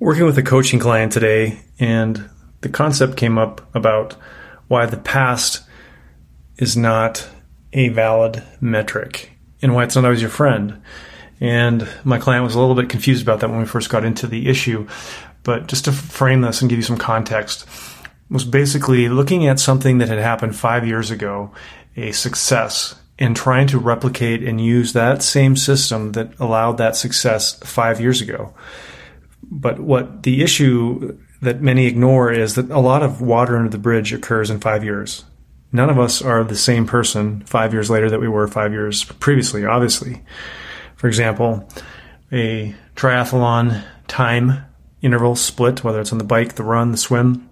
working with a coaching client today, and the concept came up about why the past is not a valid metric and why it's not always your friend. And my client was a little bit confused about that when we first got into the issue. But just to frame this and give you some context, was basically looking at something that had happened five years ago, a success, and trying to replicate and use that same system that allowed that success five years ago. But what the issue that many ignore is that a lot of water under the bridge occurs in five years. None of us are the same person five years later that we were five years previously, obviously. For example, a triathlon time interval split, whether it's on the bike, the run, the swim,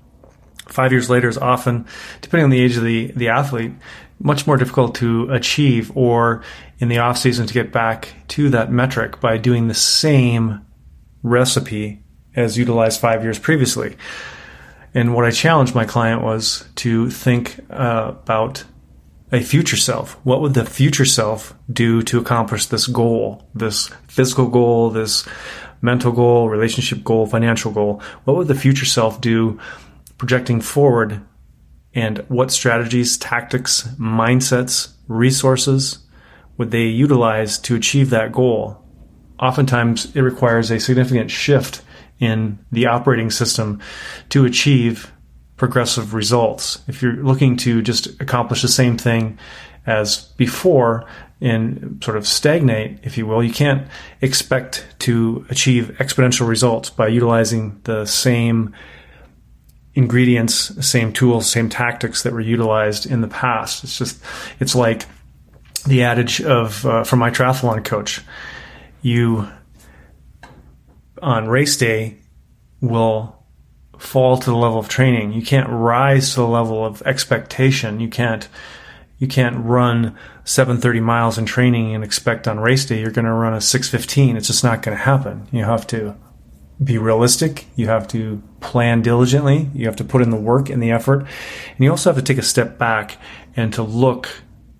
five years later is often, depending on the age of the, the athlete, much more difficult to achieve or in the off season to get back to that metric by doing the same recipe as utilized five years previously. And what I challenged my client was to think uh, about a future self. What would the future self do to accomplish this goal, this physical goal, this mental goal, relationship goal, financial goal? What would the future self do projecting forward? And what strategies, tactics, mindsets, resources would they utilize to achieve that goal? Oftentimes, it requires a significant shift in the operating system to achieve progressive results. If you're looking to just accomplish the same thing as before and sort of stagnate, if you will, you can't expect to achieve exponential results by utilizing the same ingredients, same tools, same tactics that were utilized in the past. It's just, it's like the adage of, uh, from my triathlon coach, you on race day will fall to the level of training. You can't rise to the level of expectation. You can't you can't run 730 miles in training and expect on race day you're going to run a 615. It's just not going to happen. You have to be realistic. You have to plan diligently. You have to put in the work and the effort. And you also have to take a step back and to look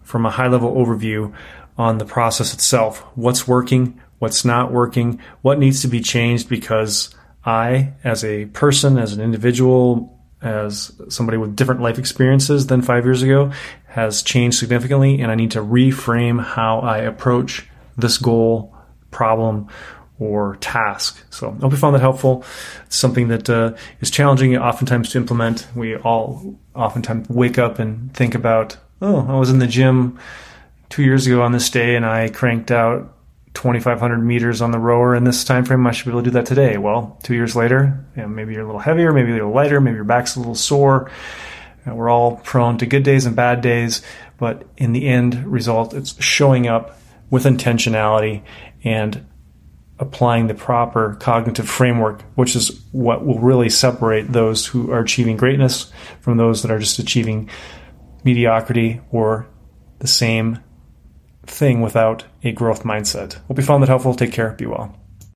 from a high level overview on the process itself. What's working? What's not working, what needs to be changed because I, as a person, as an individual, as somebody with different life experiences than five years ago, has changed significantly, and I need to reframe how I approach this goal, problem, or task. So I hope you found that helpful. It's something that uh, is challenging oftentimes to implement. We all oftentimes wake up and think about, oh, I was in the gym two years ago on this day and I cranked out 2,500 meters on the rower in this time frame. I should be able to do that today. Well, two years later, you know, maybe you're a little heavier, maybe a little lighter, maybe your back's a little sore. We're all prone to good days and bad days, but in the end result, it's showing up with intentionality and applying the proper cognitive framework, which is what will really separate those who are achieving greatness from those that are just achieving mediocrity or the same thing without a growth mindset. Hope you found that helpful. Take care. Be well.